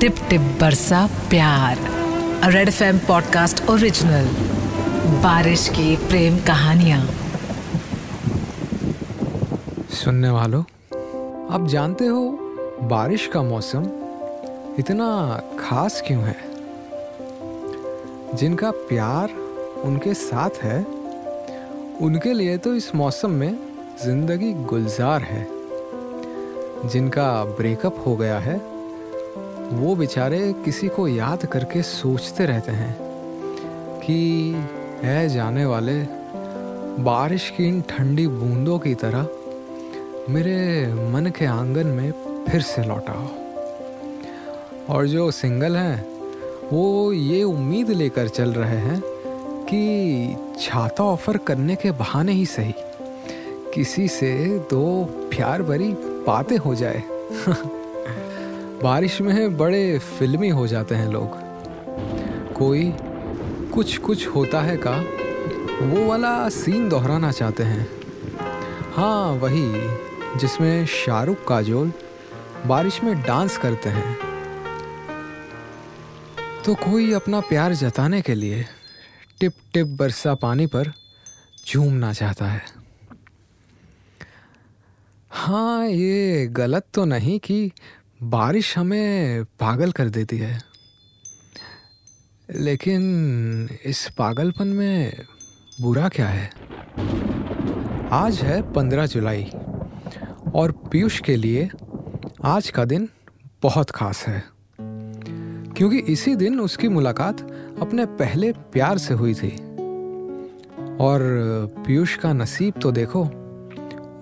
Tip टिप बरसा प्यार। रेड एफ़ पॉडकास्ट ओरिजिनल बारिश की प्रेम कहानियाँ। सुनने वालों, आप जानते हो बारिश का मौसम इतना खास क्यों है? जिनका प्यार उनके साथ है, उनके लिए तो इस मौसम में ज़िंदगी गुलजार है। जिनका ब्रेकअप हो गया है वो बेचारे किसी को याद करके सोचते रहते हैं कि है जाने वाले, बारिश की इन ठंडी बूंदों की तरह मेरे मन के आँगन में फिर से लौटाओ और जो सिंगल हैं, वो ये उम्मीद लेकर चल रहे हैं कि छाता ऑफ़र करने के बहाने ही सही। किसी से दो प्यार भरी बातें हो जाए। बारिश में बड़े फिल्मी हो जाते हैं लोग। कोई कुछ कुछ होता है का, वो वाला सीन दोहराना चाहते हैं। हाँ वही, जिसमें शाहरुख काजोल बारिश में डांस करते हैं। तो कोई अपना प्यार जताने के लिए टिप टिप बरसा पानी पर झूमना चाहता है। हाँ ये गलत तो नहीं कि बारिश हमें पागल कर देती है। लेकिन इस पागलपन में बुरा क्या है? आज है पंद्रह जुलाई और पीयूष के लिए आज का दिन बहुत खास है। क्योंकि इसी दिन उसकी मुलाकात अपने पहले प्यार से हुई थी। और पीयूष का नसीब तो देखो,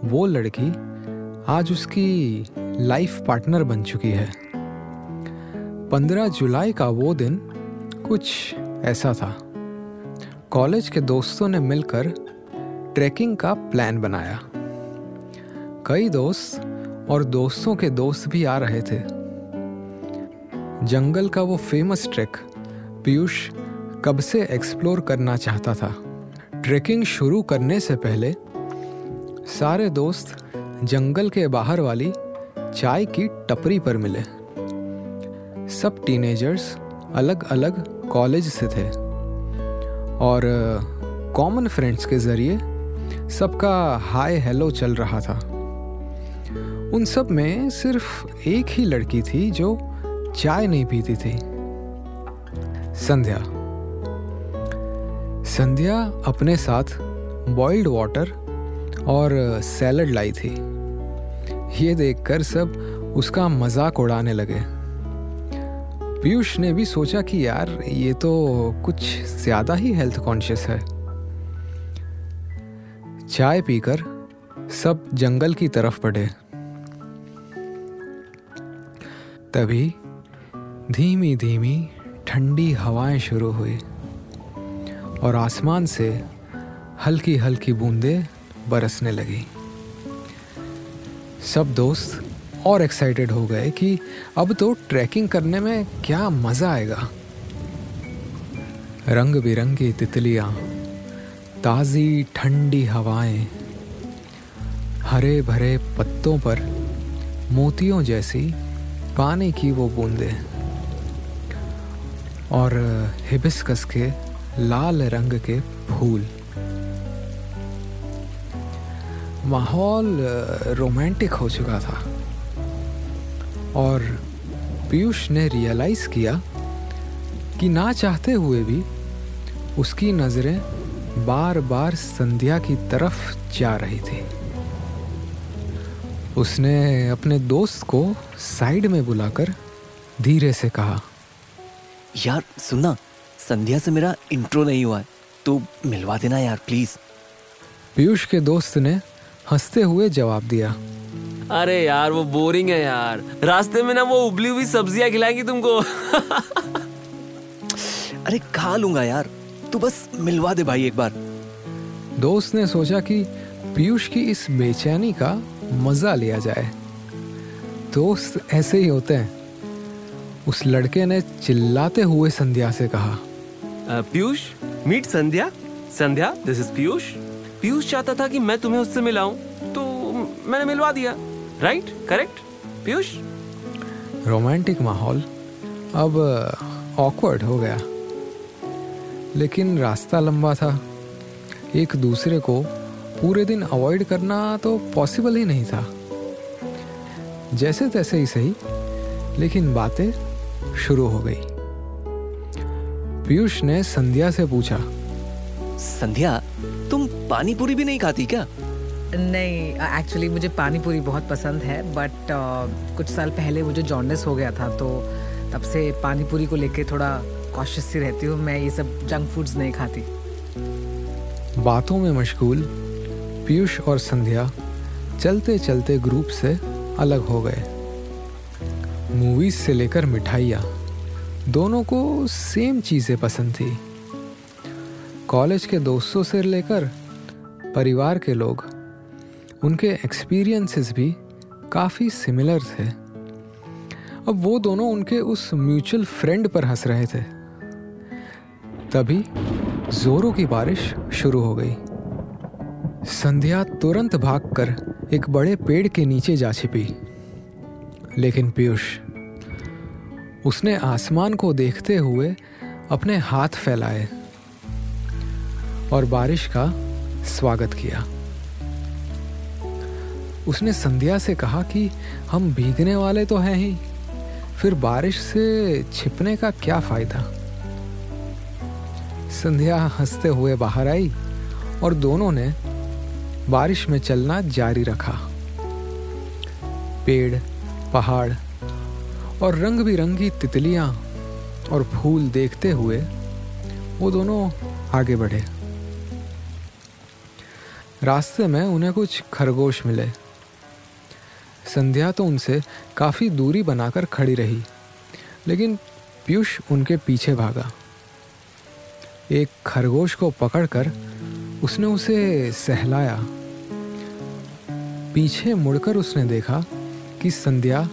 वो लड़की आज उसकी लाइफ पार्टनर बन चुकी है। पंद्रह जुलाई का वो दिन कुछ ऐसा था। कॉलेज के दोस्तों ने मिलकर ट्रैकिंग का प्लान बनाया। कई दोस्त और दोस्तों के दोस्त भी आ रहे थे। जंगल का वो फ़ेमस ट्रैक पीयूष कब से एक्सप्लोर करना चाहता था। ट्रैकिंग शुरू करने से पहले सारे दोस्त जंगल के बाहर वाली चाय की टपरी पर मिले। सब टीनेजर्स अलग अलग कॉलेज से थे और कॉमन फ्रेंड्स के ज़रिए सबका हाय हेलो चल रहा था। उन सब में सिर्फ़ एक ही लड़की थी जो चाय नहीं पीती थी। संध्या। संध्या अपने साथ बॉइल्ड वाटर और सैलड लाई थी। ये देखकर सब उसका मज़ाक उड़ाने लगे। पीयूष ने भी सोचा कि यार, ये तो कुछ ज़्यादा ही हेल्थ कॉन्शियस है। चाय पीकर सब जंगल की तरफ़ बढ़े। तभी धीमी धीमी ठंडी हवाएँ शुरू हुई और आसमान से हल्की हल्की बूंदें बरसने लगी। सब दोस्त और एक्साइटेड हो गए कि अब तो ट्रैकिंग करने में क्या मज़ा आएगा। रंग बिरंगी तितलियाँ, ताज़ी ठंडी हवाएँ हरे भरे पत्तों पर मोतियों जैसी पानी की वो बूंदें और हिबिस्कस के लाल रंग के फूल। माहौल रोमांटिक हो चुका था। और पीयूष ने रियलाइज़ किया कि ना चाहते हुए भी उसकी नज़रें बार बार संध्या की तरफ़ जा रही थी। उसने अपने दोस्त को साइड में बुलाकर धीरे से कहा यार सुनना संध्या से मेरा इंट्रो नहीं हुआ है तो मिलवा देना यार प्लीज़ पीयूष के दोस्त ने हँसते हुए जवाब दिया। अरे यार वो बोरिंग है यार। रास्ते में ना वो उबली हुई सब्ज़ियाँ खिलाएँगी तुमको। अरे खा लूँगा यार। तू बस मिलवा दे भाई एक बार। दोस्त ने सोचा कि पीयूष की इस बेचैनी का मज़ा लिया जाए। दोस्त ऐसे ही होते हैं। उस लड़के ने चिल्लाते हुए संध्या से कहा। Piyush? Meet Sandhya? Sandhya this is Piyush. Piyush चाहता था कि मैं तुम्हें उससे मिलाऊं तो मैंने मिलवा दिया। Right correct Piyush? रोमांटिक माहौल। अब ऑकवर्ड हो गया। लेकिन रास्ता लंबा था। एक दूसरे को पूरे दिन अवॉइड करना तो पॉसिबल ही नहीं था। जैसे तैसे ही सही लेकिन बातें शुरू हो गई। पीयूष ने संध्या से पूछा संध्या? पानी पूरी भी नहीं खाती क्या? नहीं एक्चुअली मुझे पानी पूरी बहुत पसंद है बट uh, कुछ साल पहले मुझे जॉन्डिस हो गया था तो तब से पानी पूरी को लेके थोड़ा कॉशियस सी रहती हूँ मैं ये सब जंक फूड्स नहीं खाती। बातों में मशगूल पीयूष और संध्या चलते चलते ग्रुप से अलग हो गए। मूवीज़ से लेकर मिठाइयाँ दोनों को सेम चीज़ें पसंद थी। कॉलेज के दोस्तों से लेकर परिवार के लोग, उनके एक्सपीरियंसेस भी काफ़ी सिमिलर थे। अब वो दोनों उनके उस म्यूचुअल फ्रेंड पर हंस रहे थे। तभी जोरों की बारिश शुरू हो गई। संध्या तुरंत भागकर एक बड़े पेड़ के नीचे जा छिपी। लेकिन पीयूष, उसने आसमान को देखते हुए अपने हाथ फैलाए और बारिश का स्वागत किया। उसने संध्या से कहा कि हम भीगने वाले तो हैं ही, फिर बारिश से छिपने का क्या फ़ायदा? संध्या हँसते हुए बाहर आई और दोनों ने बारिश में चलना जारी रखा। पेड़, पहाड़ और रंग बिरंगी तितलियाँ और फूल देखते हुए वो दोनों आगे बढ़े। रास्ते में उन्हें कुछ खरगोश मिले। संध्या तो उनसे काफ़ी दूरी बनाकर खड़ी रही, लेकिन पीयूष उनके पीछे भागा। एक खरगोश को पकड़कर उसने उसे सहलाया। पीछे मुड़कर उसने देखा कि संध्या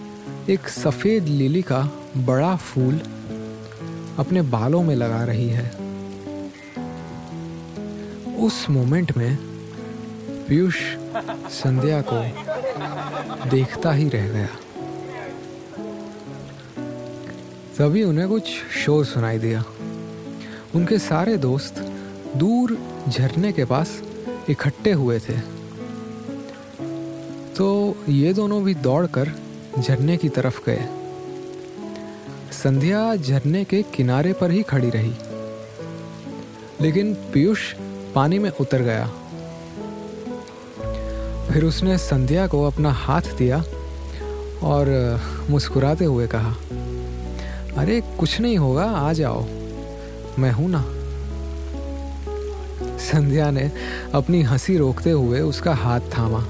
एक सफ़ेद लिली का बड़ा फूल अपने बालों में लगा रही है। उस मोमेंट में पीयूष संध्या को देखता ही रह गया। तभी उन्हें कुछ शोर सुनाई दिया। उनके सारे दोस्त दूर झरने के पास इकट्ठे हुए थे। तो ये दोनों भी दौड़कर झरने की तरफ़ गए। संध्या झरने के किनारे पर ही खड़ी रही। लेकिन पीयूष पानी में उतर गया। फिर उसने संध्या को अपना हाथ दिया और मुस्कुराते हुए कहा, अरे, कुछ नहीं होगा, आ जाओ। मैं हूँ ना? संध्या ने अपनी हँसी रोकते हुए उसका हाथ थामा।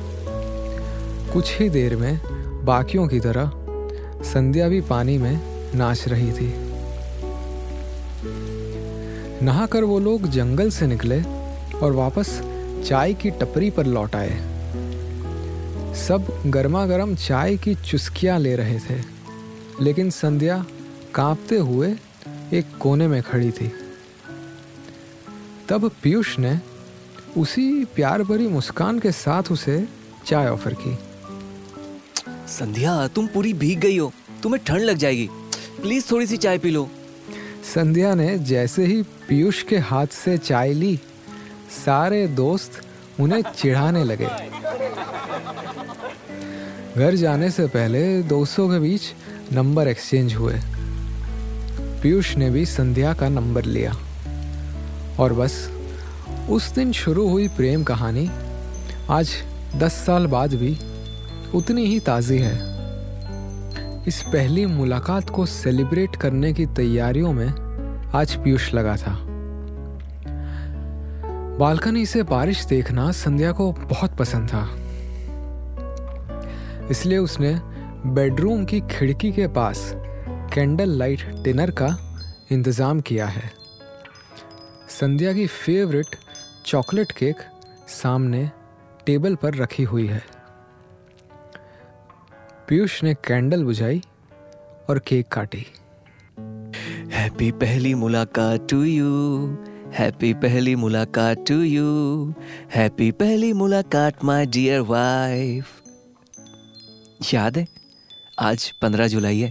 कुछ ही देर में बाकियों की तरह संध्या भी पानी में नाच रही थी। नहाकर वो लोग जंगल से निकले और वापस चाय की टपरी पर लौट आए। सब गर्मा गर्म चाय की चुस्कियाँ ले रहे थे लेकिन संध्या कांपते हुए एक कोने में खड़ी थी। तब पीयूष ने उसी प्यार भरी मुस्कान के साथ उसे चाय ऑफ़र की। संध्या तुम पूरी भीग गई हो। तुम्हें ठंड लग जाएगी। प्लीज़ थोड़ी सी चाय पी लो। संध्या ने जैसे ही पीयूष के हाथ से चाय ली सारे दोस्त उन्हें चिढ़ाने लगे। घर जाने से पहले दोस्तों के बीच नंबर एक्सचेंज हुए। पीयूष ने भी संध्या का नंबर लिया। और बस, उस दिन शुरू हुई प्रेम कहानी। आज दस साल बाद भी उतनी ही ताज़ी है। इस पहली मुलाकात को सेलिब्रेट करने की तैयारियों में आज पीयूष लगा था। बालकनी से बारिश देखना संध्या को बहुत पसंद था। इसलिए उसने बेडरूम की खिड़की के पास कैंडल लाइट डिनर का इंतज़ाम किया है। संध्या की फेवरेट चॉकलेट केक सामने टेबल पर रखी हुई है। पीयूष ने कैंडल बुझाई और केक काटी। हैप्पी पहली मुलाकात टू यू हैप्पी पहली मुलाकात टू यू हैप्पी पहली मुलाकात माय डियर वाइफ याद है? आज पंद्रह जुलाई है।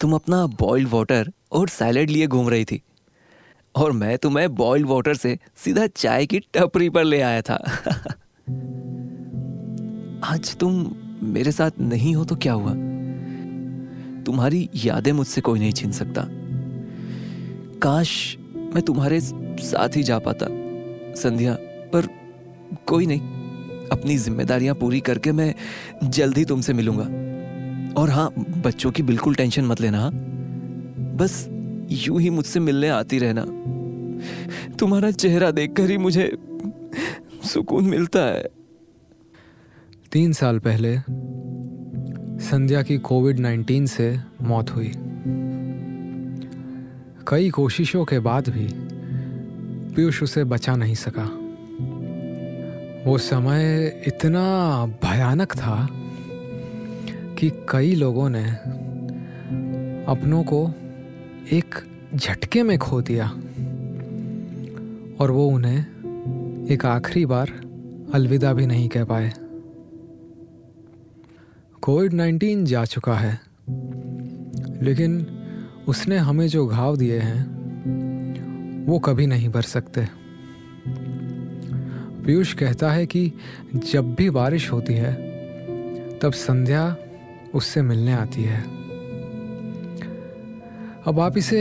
तुम अपना बॉइल्ड वाटर और सैलेड लिए घूम रही थी। और मैं तुम्हें बॉइल्ड वाटर से सीधा चाय की टपरी पर ले आया था। आज तुम मेरे साथ नहीं हो तो क्या हुआ? तुम्हारी यादें मुझसे कोई नहीं छीन सकता। काश मैं तुम्हारे साथ ही जा पाता, संध्या, पर कोई नहीं। अपनी जिम्मेदारियाँ पूरी करके मैं जल्द ही तुमसे मिलूँगा। और हाँ बच्चों की बिल्कुल टेंशन मत लेना हाँ? बस यूँ ही मुझसे मिलने आती रहना। तुम्हारा चेहरा देखकर ही मुझे सुकून मिलता है। तीन साल पहले, संध्या की कोविड 19 से मौत हुई। कई कोशिशों के बाद भी पीयूष उसे बचा नहीं सका। वो समय इतना भयानक था कि कई लोगों ने अपनों को एक झटके में खो दिया और वो उन्हें एक आखिरी बार अलविदा भी नहीं कह पाए। कोविड नाइन्टीन जा चुका है, लेकिन उसने हमें जो घाव दिए हैं, वो कभी नहीं भर सकते। पीयूष कहता है कि जब भी बारिश होती है, तब संध्या उससे मिलने आती है। अब आप इसे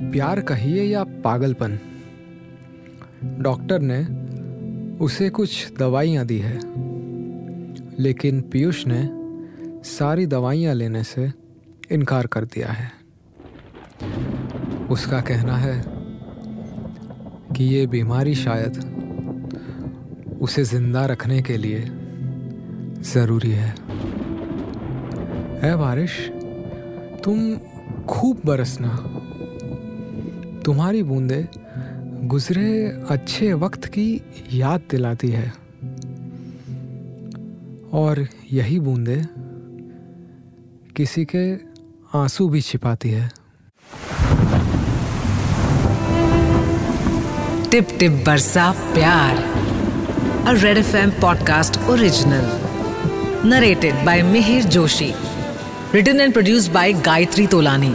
प्यार कहिए या पागलपन? डॉक्टर ने उसे कुछ दवाइयाँ दी है, लेकिन पीयूष ने सारी दवाइयाँ लेने से इनकार कर दिया है। उसका कहना है कि ये बीमारी शायद उसे ज़िंदा रखने के लिए ज़रूरी है। है बारिश, तुम खूब बरसना। तुम्हारी बूंदे गुजरे अच्छे वक्त की याद दिलाती है। और यही बूंदे किसी के आँसू भी छिपाती है। टिप टिप बरसा प्यार। A Red F M podcast original narrated by Mihir Joshi written and produced by Gayatri Tolani.